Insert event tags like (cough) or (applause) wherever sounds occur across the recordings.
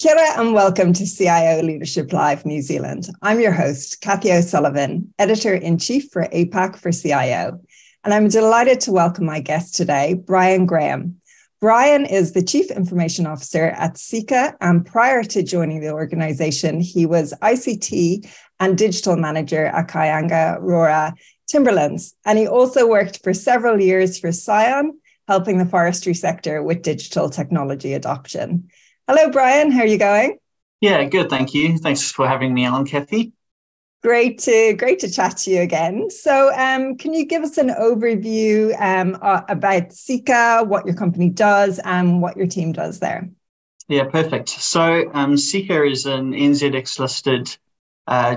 Kia ora welcome to CIO Leadership Live New Zealand. I'm your host, Kathy O'Sullivan, Editor in Chief for APAC for CIO. And I'm delighted to welcome my guest today, Bryan Graham. Bryan is the Chief Information Officer at Seeka, and prior to joining the organization, he was ICT and Digital Manager at Kaingaroa Timberlands. And he also worked for several years for Scion, helping the forestry sector with digital technology adoption. Hello, Bryan. How are you going? Yeah, good. Thank you. Thanks for having me on, Kathy. Great to great to chat to you again. So, um, can you give us an overview um, about Seeka, what your company does, and what your team does there? Yeah, perfect. So, um, Seeka is an NZX listed uh,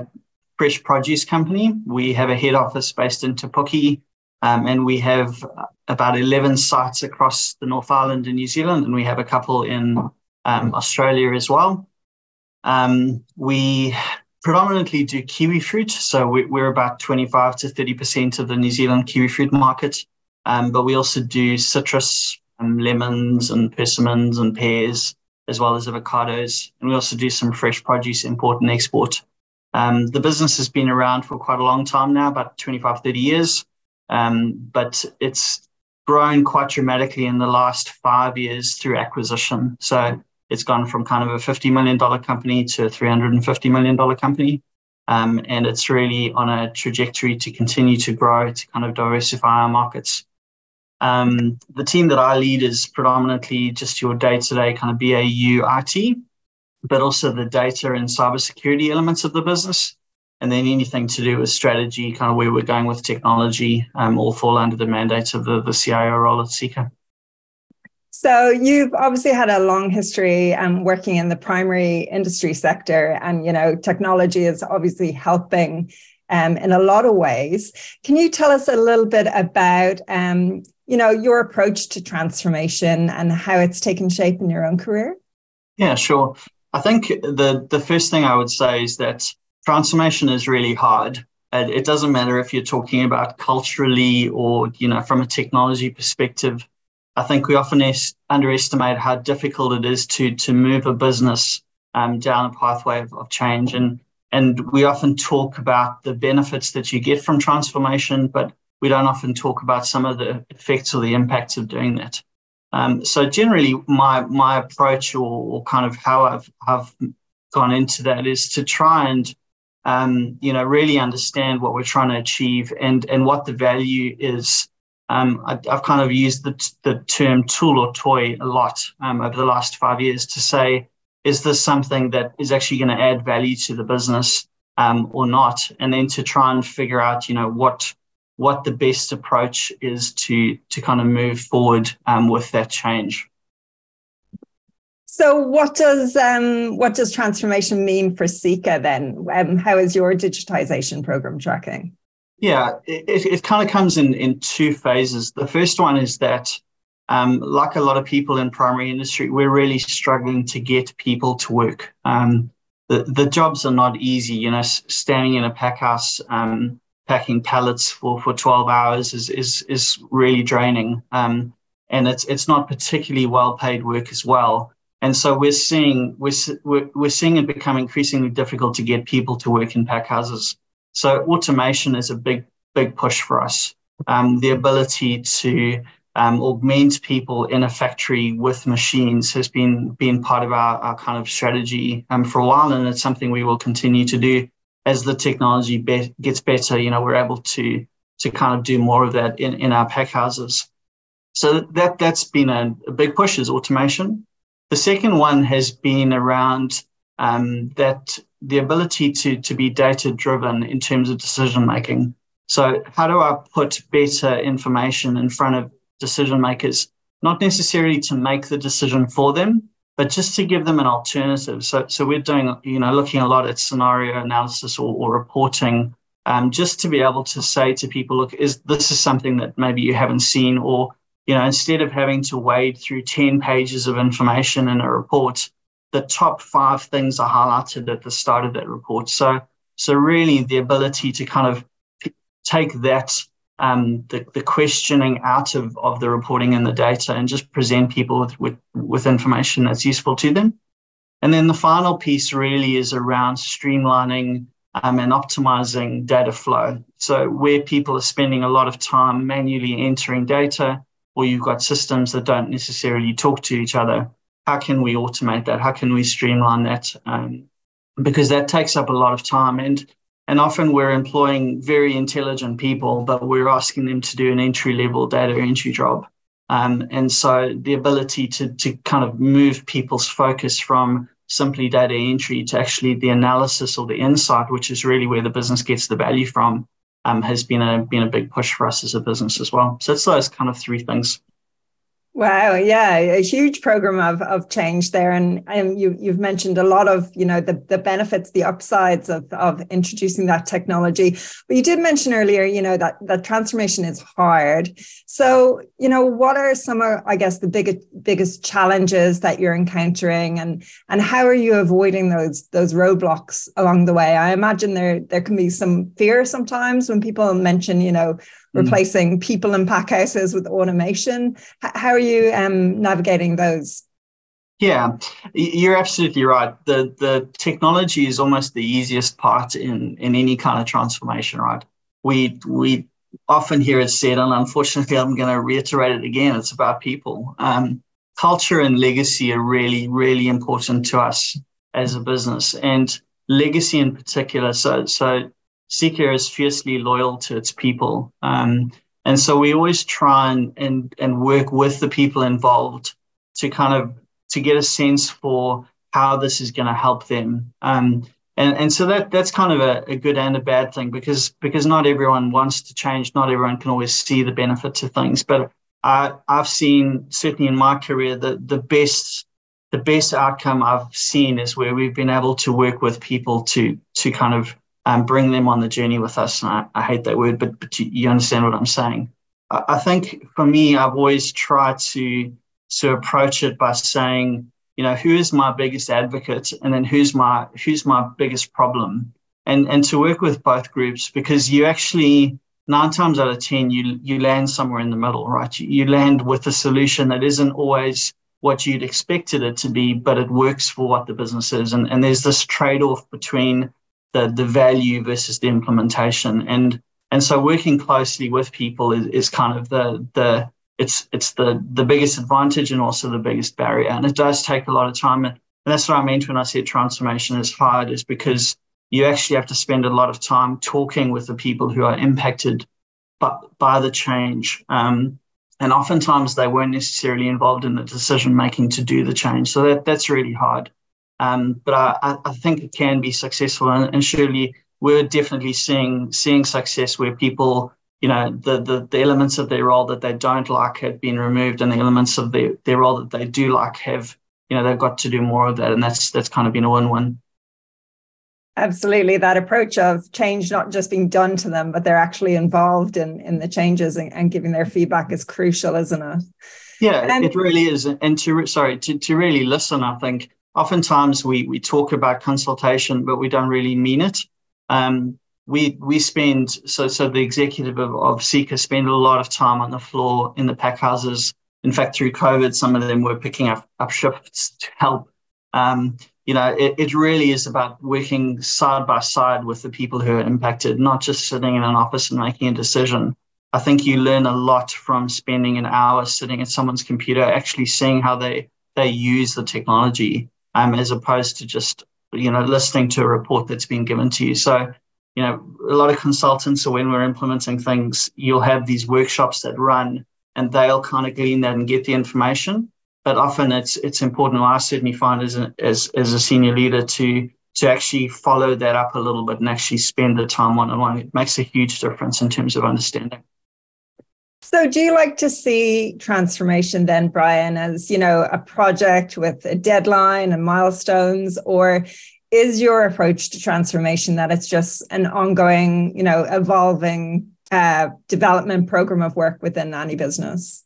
fresh produce company. We have a head office based in Te Puke, um, and we have about 11 sites across the North Island in New Zealand, and we have a couple in um, Australia as well. Um, we predominantly do kiwi fruit, so we, are about 25 to 30% of the New Zealand kiwi fruit market. Um, but we also do citrus, um, lemons, and persimmons and pears, as well as avocados. And we also do some fresh produce import and export. Um, the business has been around for quite a long time now, about 25, 30 years. Um, but it's grown quite dramatically in the last five years through acquisition. So it's gone from kind of a $50 million company to a $350 million company. Um, and it's really on a trajectory to continue to grow, to kind of diversify our markets. Um, the team that I lead is predominantly just your day to day kind of BAU IT, but also the data and cybersecurity elements of the business. And then anything to do with strategy, kind of where we're going with technology, um, all fall under the mandate of the, the CIO role at Seeka. So you've obviously had a long history um, working in the primary industry sector, and you know technology is obviously helping um, in a lot of ways. Can you tell us a little bit about um, you know your approach to transformation and how it's taken shape in your own career? Yeah, sure. I think the the first thing I would say is that transformation is really hard. It doesn't matter if you're talking about culturally or you know from a technology perspective I think we often es- underestimate how difficult it is to to move a business um, down a pathway of, of change. And and we often talk about the benefits that you get from transformation, but we don't often talk about some of the effects or the impacts of doing that. Um, so generally, my my approach or, or, kind of how I've have gone into that is to try and um, you know really understand what we're trying to achieve and and what the value is um, I, have kind of used the, the term tool or toy a lot um, over the last five years to say, is this something that is actually going to add value to the business um, or not? And then to try and figure out, you know, what what the best approach is to to kind of move forward um, with that change. So, what does um, what does transformation mean for Seeka then? Um, how is your digitization program tracking? Yeah, it, it kind of comes in, in two phases. The first one is that, um, like a lot of people in primary industry, we're really struggling to get people to work. Um, the, the jobs are not easy. You know, standing in a pack house, um, packing pallets for, for 12 hours is, is, is really draining. Um, and it's, it's not particularly well paid work as well. And so we're seeing, we're, we're, we're seeing it become increasingly difficult to get people to work in pack houses. So automation is a big, big push for us. Um, the ability to um, augment people in a factory with machines has been been part of our, our kind of strategy um, for a while, and it's something we will continue to do as the technology be- gets better. You know, we're able to to kind of do more of that in, in our pack houses. So that that's been a, a big push is automation. The second one has been around um, that the ability to, to be data driven in terms of decision making. So, how do I put better information in front of decision makers? Not necessarily to make the decision for them, but just to give them an alternative. So, so we're doing, you know, looking a lot at scenario analysis or, or reporting, um, just to be able to say to people, look, is this is something that maybe you haven't seen, or you know, instead of having to wade through ten pages of information in a report, the top five things are highlighted at the start of that report. So, so really the ability to kind of take that, um, the, the questioning out of, of the reporting and the data and just present people with, with, with information that's useful to them. And then the final piece really is around streamlining um, and optimizing data flow. So, where people are spending a lot of time manually entering data, or you've got systems that don't necessarily talk to each other, how can we automate that? How can we streamline that? Um, because that takes up a lot of time. And and often we're employing very intelligent people, but we're asking them to do an entry level data entry job. Um, and so the ability to, to kind of move people's focus from simply data entry to actually the analysis or the insight, which is really where the business gets the value from, um, has been a been a big push for us as a business as well. So it's those kind of three things. Wow, yeah, a huge program of of change there, and um, you you've mentioned a lot of you know the the benefits, the upsides of of introducing that technology. But you did mention earlier, you know that that transformation is hard. So you know what are some of I guess the biggest biggest challenges that you're encountering, and and how are you avoiding those those roadblocks along the way? I imagine there there can be some fear sometimes when people mention you know. Replacing people in pack houses with automation. How are you um, navigating those? Yeah, you're absolutely right. The the technology is almost the easiest part in in any kind of transformation, right? We we often hear it said, and unfortunately, (laughs) I'm going to reiterate it again. It's about people. Um, culture and legacy are really really important to us as a business, and legacy in particular. So so Seeka is fiercely loyal to its people. Um, and so we always try and, and, and work with the people involved to kind of to get a sense for how this is going to help them. Um, and, and so that that's kind of a, a, good and a bad thing because because not everyone wants to change. Not everyone can always see the benefits of things. But I, I've seen certainly in my career that the best the best outcome I've seen is where we've been able to work with people to to kind of and bring them on the journey with us. And I, I hate that word, but, but you, you understand what I'm saying. I, I, think for me, I've always tried to, to approach it by saying, you know, who is my biggest advocate and then who's my, who's my biggest problem? And, and to work with both groups because you actually, nine times out of 10, you, you land somewhere in the middle, right? You, you land with a solution that isn't always what you'd expected it to be, but it works for what the business is. And, and there's this trade off between the the value versus the implementation. And and so working closely with people is, is kind of the the it's it's the the biggest advantage and also the biggest barrier. And it does take a lot of time. And that's what I meant when I said transformation is hard is because you actually have to spend a lot of time talking with the people who are impacted by, by the change. Um, and oftentimes they weren't necessarily involved in the decision making to do the change. So that that's really hard um, but I, I, think it can be successful, and, and, surely we're definitely seeing seeing success where people, you know, the, the the elements of their role that they don't like have been removed, and the elements of their their role that they do like have, you know, they've got to do more of that, and that's that's kind of been a win-win. Absolutely, that approach of change not just being done to them, but they're actually involved in in the changes and, and giving their feedback is crucial, isn't it? Yeah, and, it really is. And to sorry to to really listen, I think oftentimes we, we talk about consultation, but we don't really mean it. Um, we we spend so so the executive of, of Seeka spend a lot of time on the floor in the pack houses. In fact, through COVID, some of them were picking up, up shifts to help. Um, you know, it, it really is about working side by side with the people who are impacted, not just sitting in an office and making a decision. I think you learn a lot from spending an hour sitting at someone's computer, actually seeing how they they use the technology um, as opposed to just you know listening to a report that's been given to you. So you know a lot of consultants, or when we're implementing things, you'll have these workshops that run, and they'll kind of glean that and get the information. But often it's it's important. I certainly find as a, as as a senior leader to to actually follow that up a little bit and actually spend the time one on one. It makes a huge difference in terms of understanding. So, do you like to see transformation then, Bryan, as you know, a project with a deadline and milestones, or is your approach to transformation that it's just an ongoing, you know, evolving uh, development program of work within any business?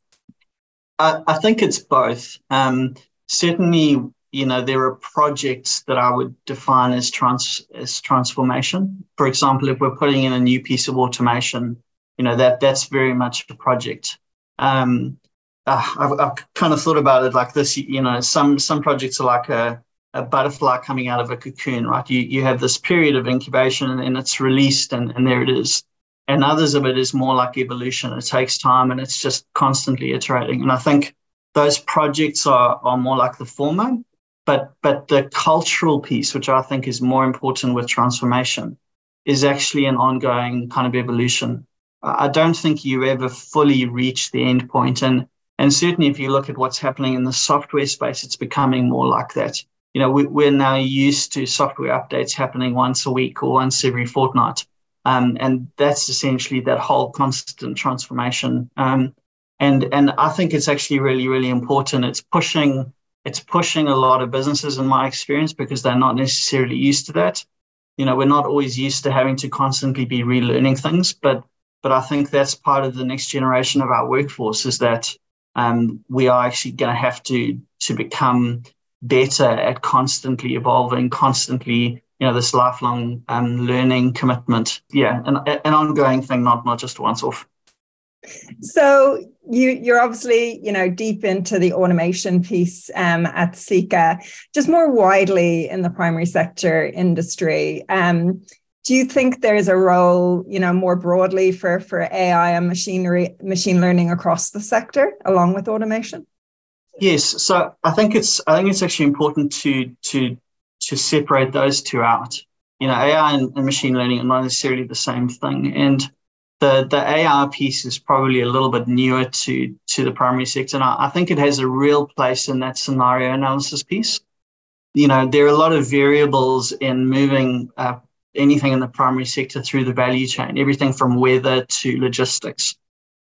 I, I think it's both. Um, certainly, you know, there are projects that I would define as trans as transformation. For example, if we're putting in a new piece of automation you know that that's very much a project. Um, uh, I've, I've, kind of thought about it like this. You know, some some projects are like a a butterfly coming out of a cocoon, right? You you have this period of incubation and it's released and, and there it is. And others of it is more like evolution. It takes time and it's just constantly iterating. And I think those projects are, are more like the former, but but the cultural piece, which I think is more important with transformation, is actually an ongoing kind of evolution. I don't think you ever fully reach the end point. And and certainly if you look at what's happening in the software space, it's becoming more like that. You know, we, are now used to software updates happening once a week or once every fortnight. Um, and that's essentially that whole constant transformation. Um, and and I think it's actually really really important. It's pushing it's pushing a lot of businesses in my experience because they're not necessarily used to that. You know, we're not always used to having to constantly be relearning things, but but I think that's part of the next generation of our workforce is that um, we are actually going to have to to become better at constantly evolving, constantly you know this lifelong um, learning commitment. Yeah, an, an ongoing thing, not not just once off. So you you're obviously you know deep into the automation piece um, at Seeka, just more widely in the primary sector industry. Um, do you think there's a role, you know, more broadly for for AI and machinery machine learning across the sector, along with automation? Yes. So I think it's I think it's actually important to to to separate those two out. You know, AI and, and machine learning are not necessarily the same thing, and the the AI piece is probably a little bit newer to to the primary sector. And I, I think it has a real place in that scenario analysis piece. You know, there are a lot of variables in moving uh, anything in the primary sector through the value chain, everything from weather to logistics.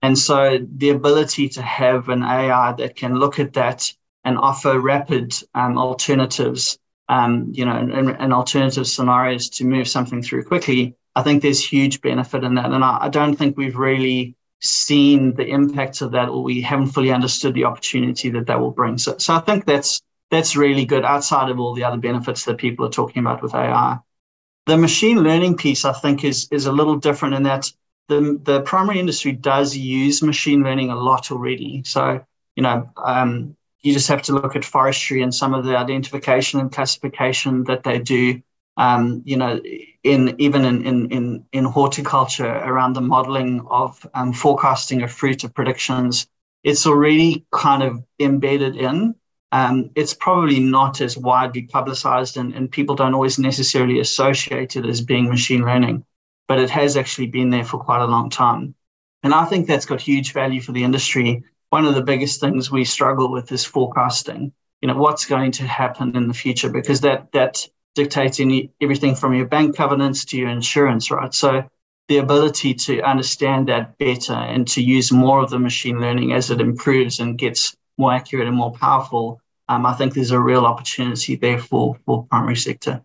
And so the ability to have an AI that can look at that and offer rapid um, alternatives, um, you know, and, and alternative scenarios to move something through quickly I think there's huge benefit in that. And I, I don't think we've really seen the impacts of that or we haven't fully understood the opportunity that that will bring. So, so I think that's that's really good outside of all the other benefits that people are talking about with AI. The machine learning piece, I think, is is a little different in that the the primary industry does use machine learning a lot already. So you know, um, you just have to look at forestry and some of the identification and classification that they do um, you know, in even in, in, in, in horticulture around the modeling of um, forecasting of fruit of predictions, it's already kind of embedded in. Um, it's probably not as widely publicized and, and people don't always necessarily associate it as being machine learning, but it has actually been there for quite a long time. And I think that's got huge value for the industry. One of the biggest things we struggle with is forecasting. You know, what's going to happen in the future because that that dictating everything from your bank covenants to your insurance, right? So the ability to understand that better and to use more of the machine learning as it improves and gets more accurate and more powerful, um, I think there's a real opportunity there for for primary sector.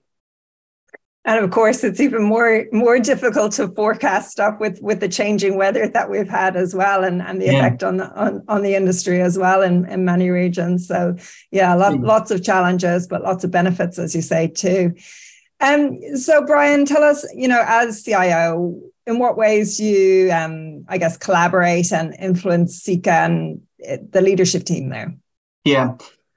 And of course it's even more more difficult to forecast stuff with with the changing weather that we've had as well and, and the yeah. effect on the on, on the industry as well in, in many regions. So yeah lot, lots of challenges but lots of benefits as you say too. Um so bryan tell us you know as cio in what ways you um i guess collaborate and influence seeka and the leadership team there yeah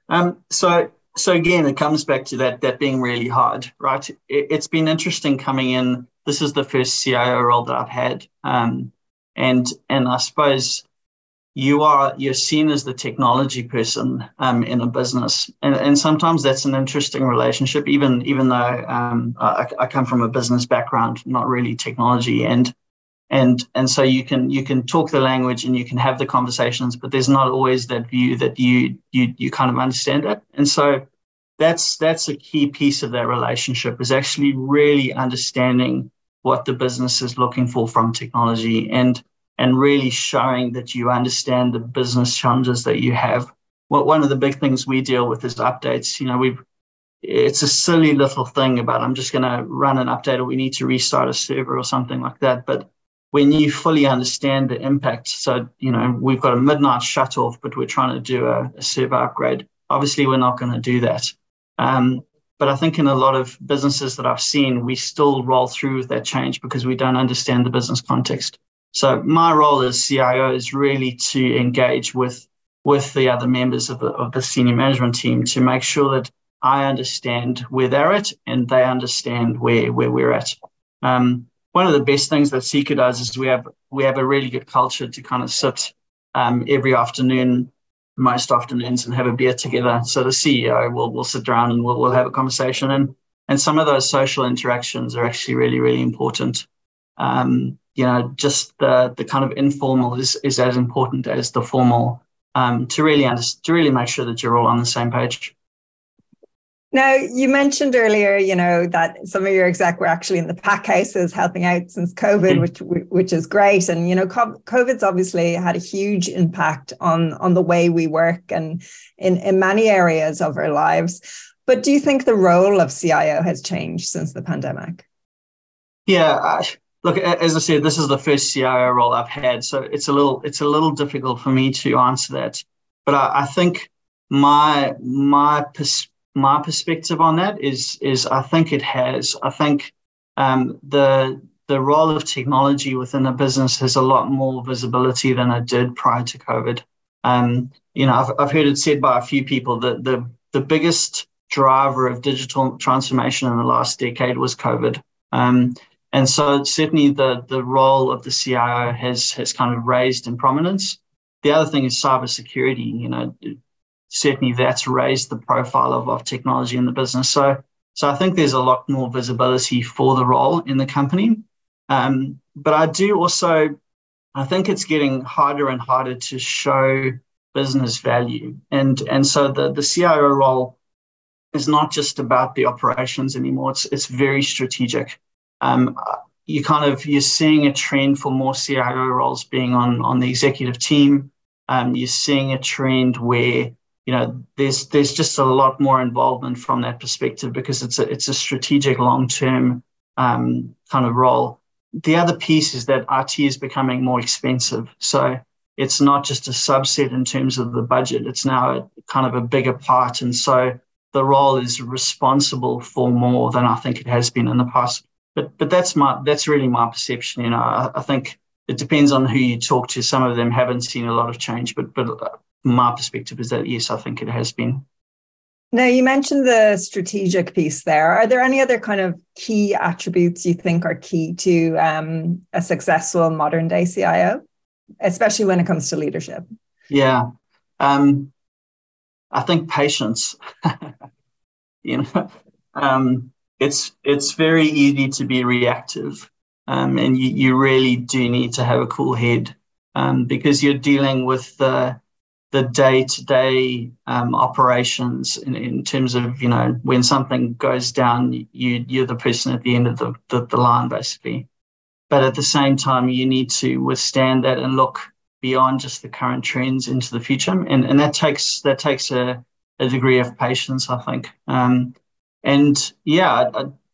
um so so again, it comes back to that that being really hard, right? It, has been interesting coming in. This is the first CIO role that I've had, um, and and I suppose you are you're seen as the technology person um, in a business, and, and sometimes that's an interesting relationship. Even even though um, I, I come from a business background, not really technology, and and and so you can you can talk the language and you can have the conversations but there's not always that view that you you you kind of understand it. And so that's that's a key piece of that relationship is actually really understanding what the business is looking for from technology and and really showing that you understand the business challenges that you have. Well, one of the big things we deal with is updates. You know we've it's a silly little thing about i'm just going to run an update or we need to restart a server or something like that but when you fully understand the impact. So, you know, we've got a midnight shut off, but we're trying to do a, a server upgrade. Obviously, we're not going to do that. Um, but I think in a lot of businesses that I've seen, we still roll through with that change because we don't understand the business context. So my role as CIO is really to engage with with the other members of the, of the senior management team to make sure that I understand where they're at and they understand where where we're at. Um, one of the best things that Seeka does is we have we have a really good culture to kind of sit um, every afternoon, most afternoons, and have a beer together. So the CEO will will sit around and we'll, we'll have a conversation, and and some of those social interactions are actually really really important. Um, you know, just the the kind of informal is is as important as the formal um, to really under, to really make sure that you're all on the same page. Now, you mentioned earlier, you know, that some of your exec were actually in the pack houses helping out since COVID, mm. which which is great. And you know, COVID's obviously had a huge impact on on the way we work and in in many areas of our lives. But do you think the role of CIO has changed since the pandemic? Yeah, I, look, as I said, this is the first CIO role I've had, so it's a little it's a little difficult for me to answer that. But I, I think my my perspective my perspective on that is is I think it has. I think um, the the role of technology within a business has a lot more visibility than it did prior to COVID. Um, you know, I've, I've heard it said by a few people that the the biggest driver of digital transformation in the last decade was COVID. Um, and so certainly the the role of the CIO has has kind of raised in prominence. The other thing is cybersecurity. You know, certainly that's raised the profile of, of technology in the business. So, so I think there's a lot more visibility for the role in the company. Um, but I do also, I think it's getting harder and harder to show business value. And, and so the, the CIO role is not just about the operations anymore. It's, it's very strategic. Um, you kind of, you're seeing a trend for more CIO roles being on, on the executive team. Um, you're seeing a trend where you know, there's there's just a lot more involvement from that perspective because it's a it's a strategic long term um, kind of role. The other piece is that IT is becoming more expensive, so it's not just a subset in terms of the budget. It's now a, kind of a bigger part, and so the role is responsible for more than I think it has been in the past. But but that's my that's really my perception. You know, I, I think it depends on who you talk to. Some of them haven't seen a lot of change, but but my perspective is that yes, I think it has been. Now, you mentioned the strategic piece there. Are there any other kind of key attributes you think are key to um, a successful modern day CIO, especially when it comes to leadership? Yeah. Um, I think patience. (laughs) you know, um, it's it's very easy to be reactive, um, and you, you really do need to have a cool head um, because you're dealing with the the day-to-day um, operations in, in terms of you know when something goes down you you're the person at the end of the, the, the line basically. But at the same time you need to withstand that and look beyond just the current trends into the future. And and that takes that takes a, a degree of patience i think. Um, and yeah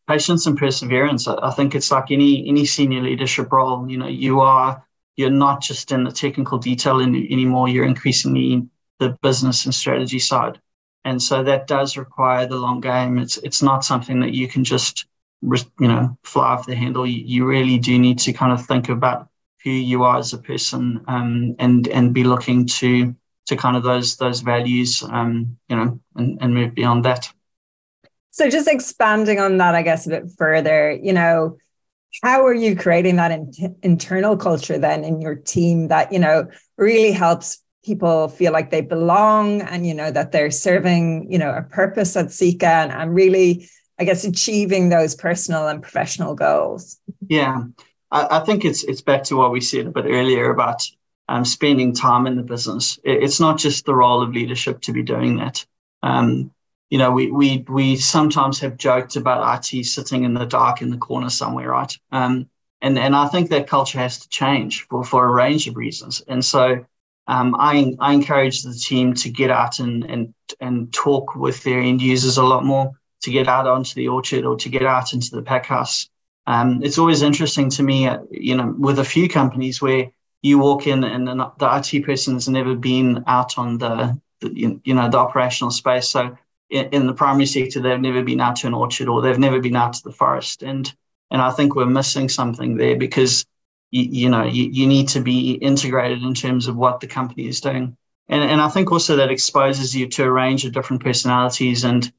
patience and perseverance I, I think it's like any any senior leadership role. You know you are you're not just in the technical detail anymore, you're increasingly in the business and strategy side. And so that does require the long game. It's it's not something that you can just you know fly off the handle. You, you really do need to kind of think about who you are as a person um, and and be looking to to kind of those those values um, you know and, and move beyond that. So just expanding on that, I guess a bit further, you know, how are you creating that in- internal culture then in your team that you know really helps people feel like they belong and you know that they're serving you know a purpose at Seeka and, and really I guess achieving those personal and professional goals. Yeah, I, I, think it's it's back to what we said a bit earlier about um, spending time in the business. It, it's not just the role of leadership to be doing that. Um, you know, we we we sometimes have joked about IT sitting in the dark in the corner somewhere, right? Um, and and I think that culture has to change for for a range of reasons. And so um, I I encourage the team to get out and and and talk with their end users a lot more, to get out onto the orchard or to get out into the pack house. Um, it's always interesting to me, uh, you know, with a few companies where you walk in and the, the IT person has never been out on the, the you know the operational space, so in, in the primary sector, they've never been out to an orchard or they've never been out to the forest. And and I think we're missing something there because you, you know you, you need to be integrated in terms of what the company is doing. And, and I think also that exposes you to a range of different personalities and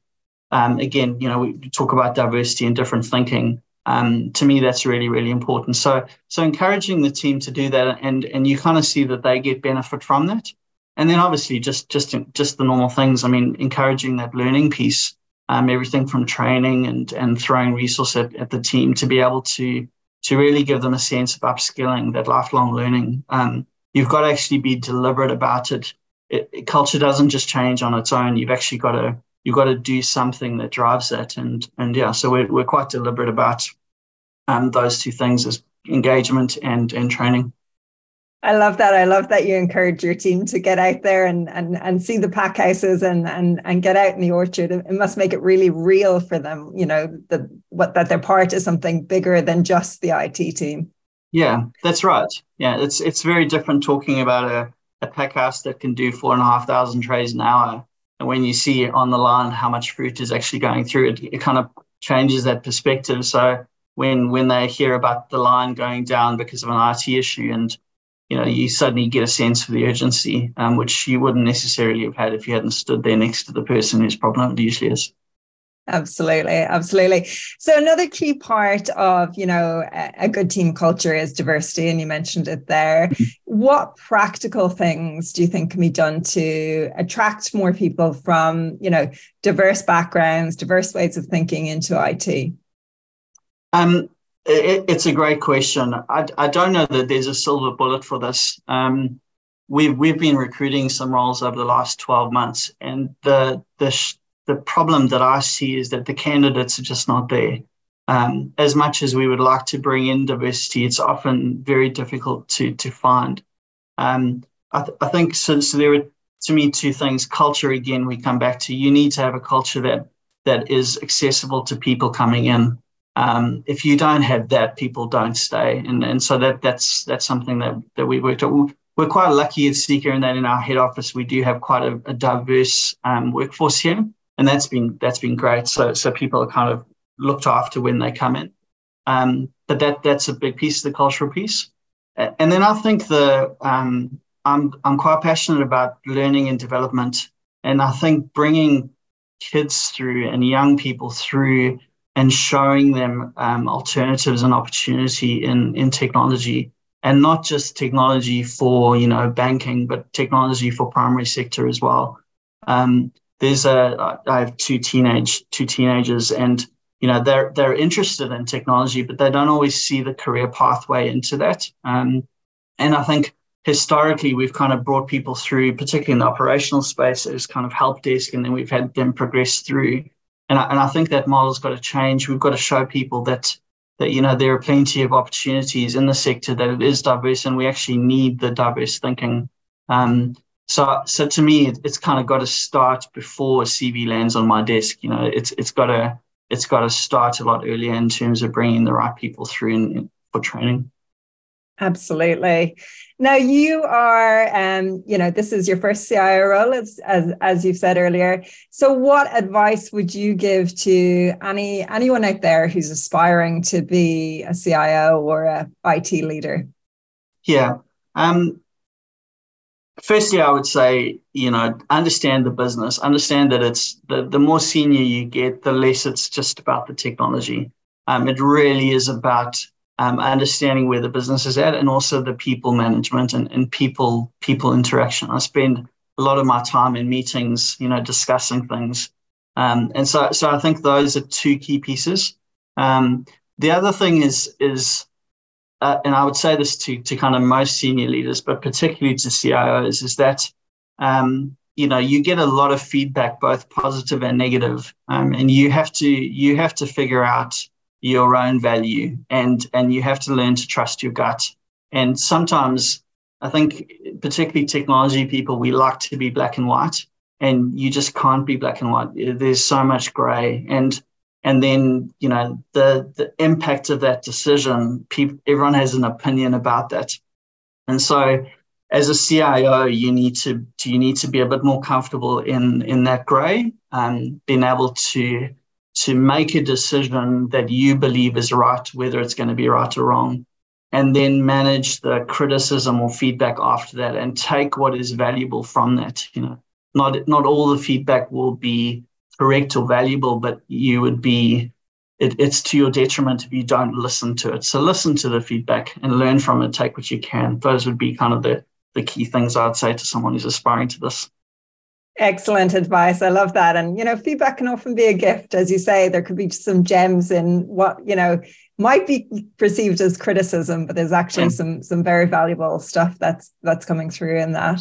um, again, you know, we talk about diversity and different thinking. Um, to me, that's really, really important. So, so encouraging the team to do that, and and you kind of see that they get benefit from that. And then obviously, just just just the normal things. I mean, encouraging that learning piece, um, everything from training and and throwing resource at, at the team to be able to to really give them a sense of upskilling, that lifelong learning. Um, you've got to actually be deliberate about it. It, it. Culture doesn't just change on its own. You've actually got to you've got to do something that drives that. And and yeah, so we're we're quite deliberate about um, those two things as engagement and and training. I love that. I love that you encourage your team to get out there and and and see the pack houses and and and get out in the orchard. It must make it really real for them, you know, that what that they're part of something bigger than just the IT team. Yeah, that's right. Yeah, it's it's very different talking about a, a pack house that can do four and a half thousand trays an hour. And when you see on the line how much fruit is actually going through it, it kind of changes that perspective. So when when they hear about the line going down because of an IT issue and you know, you suddenly get a sense of the urgency, um, which you wouldn't necessarily have had if you hadn't stood there next to the person whose problem it usually is. Absolutely, absolutely. So another key part of you know a good team culture is diversity, and you mentioned it there. Mm-hmm. What practical things do you think can be done to attract more people from you know diverse backgrounds, diverse ways of thinking into IT? Um, it, it's a great question. I, I don't know that there's a silver bullet for this. Um, we've we've been recruiting some roles over the last 12 months, and the the the problem that I see is that the candidates are just not there. Um, as much as we would like to bring in diversity, it's often very difficult to to find. Um, I, th- I think so, so. There are to me two things. Culture again, we come back to. You need to have a culture that that is accessible to people coming in. Um, if you don't have that, people don't stay, and and so that that's that's something that that we worked on. We're quite lucky at Seeka in that in our head office we do have quite a, a diverse um, workforce here, and that's been that's been great. So so people are kind of looked after when they come in, um, but that that's a big piece of the cultural piece. And then I think the um, I'm I'm quite passionate about learning and development, and I think bringing kids through and young people through and showing them um, alternatives and opportunity in, in technology. And not just technology for you know banking but technology for primary sector as well. Um, there's a i have two teenage two teenagers and you know they're they're interested in technology but they don't always see the career pathway into that. Um, and i think historically we've kind of brought people through particularly in the operational space as kind of help desk and then we've had them progress through and I, and I think that model's got to change. We've got to show people that that you know there are plenty of opportunities in the sector that it is diverse, and we actually need the diverse thinking. Um, so, so to me, it, it's kind of got to start before a CV lands on my desk. You know, it's it's got to it's got to start a lot earlier in terms of bringing the right people through for training. Absolutely. Now you are, um, you know, this is your first CIO role, as, as as you've said earlier. So, what advice would you give to any anyone out there who's aspiring to be a CIO or a IT leader? Yeah. Um, firstly, I would say, you know, understand the business. Understand that it's the the more senior you get, the less it's just about the technology. Um, it really is about um, understanding where the business is at and also the people management and, and people people interaction. I spend a lot of my time in meetings, you know, discussing things. Um, and so so I think those are two key pieces. Um, the other thing is is uh, and I would say this to to kind of most senior leaders, but particularly to CIOs, is that um, you know you get a lot of feedback, both positive and negative, um, and you have to you have to figure out your own value and and you have to learn to trust your gut. And sometimes i think particularly technology people we like to be black and white and you just can't be black and white. There's so much gray and and then you know the the impact of that decision people everyone has an opinion about that. And so as a CIO, you need to you need to be a bit more comfortable in in that grey, um, being able to to make a decision that you believe is right, whether it's going to be right or wrong, and then manage the criticism or feedback after that and take what is valuable from that. You know, not not all the feedback will be correct or valuable, but you would be it, it's to your detriment if you don't listen to it. So listen to the feedback and learn from it. Take what you can. Those would be kind of the the key things I'd say to someone who's aspiring to this. Excellent advice. I love that. And, you know, feedback can often be a gift. As you say, there could be some gems in what, you know, might be perceived as criticism, but there's actually yeah. some some very valuable stuff that's that's coming through in that.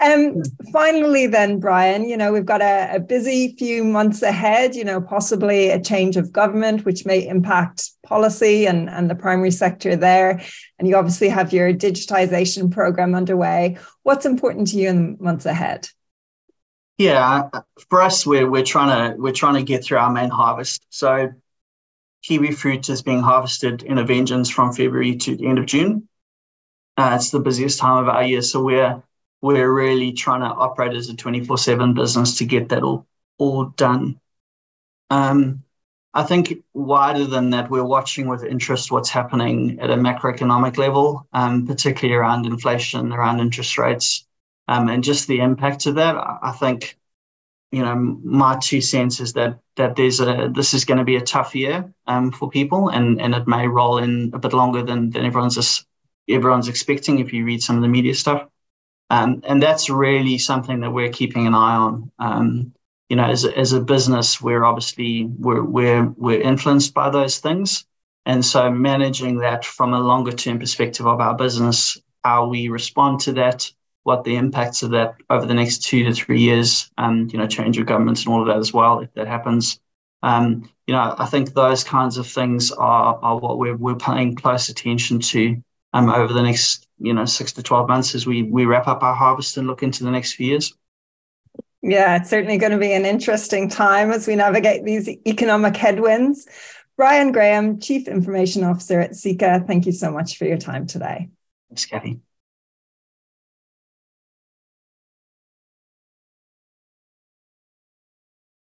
Um, hmm. finally, then, Bryan, you know, we've got a, a, busy few months ahead, you know, possibly a change of government, which may impact policy and, and the primary sector there. And you obviously have your digitization program underway. What's important to you in the months ahead? Yeah, for us, we're, we're trying to we're trying to get through our main harvest. So kiwi fruit is being harvested in a vengeance from February to the end of June. Uh, it's the busiest time of our year, so we're we're really trying to operate as a 24 7 business to get that all, all done. Um, I think wider than that, we're watching with interest what's happening at a macroeconomic level, um, particularly around inflation, around interest rates, um, and just the impact of that. I think, you know, my two cents is that that there's a this is going to be a tough year um, for people, and and it may roll in a bit longer than than everyone's everyone's expecting if you read some of the media stuff. Um, and that's really something that we're keeping an eye on. Um, you know, as a, as a business, we're obviously we're, we're we're influenced by those things, and so managing that from a longer term perspective of our business, how we respond to that, what the impacts of that over the next two to three years, um, you know, change of governments and all of that as well, if that happens. Um, you know, I think those kinds of things are, are what we're, we're paying close attention to um, over the next you know six to 12 months as we we wrap up our harvest and look into the next few years. Yeah it's certainly going to be an interesting time as we navigate these economic headwinds. Bryan graham chief information officer at seeka thank you so much for your time today. Thanks kathy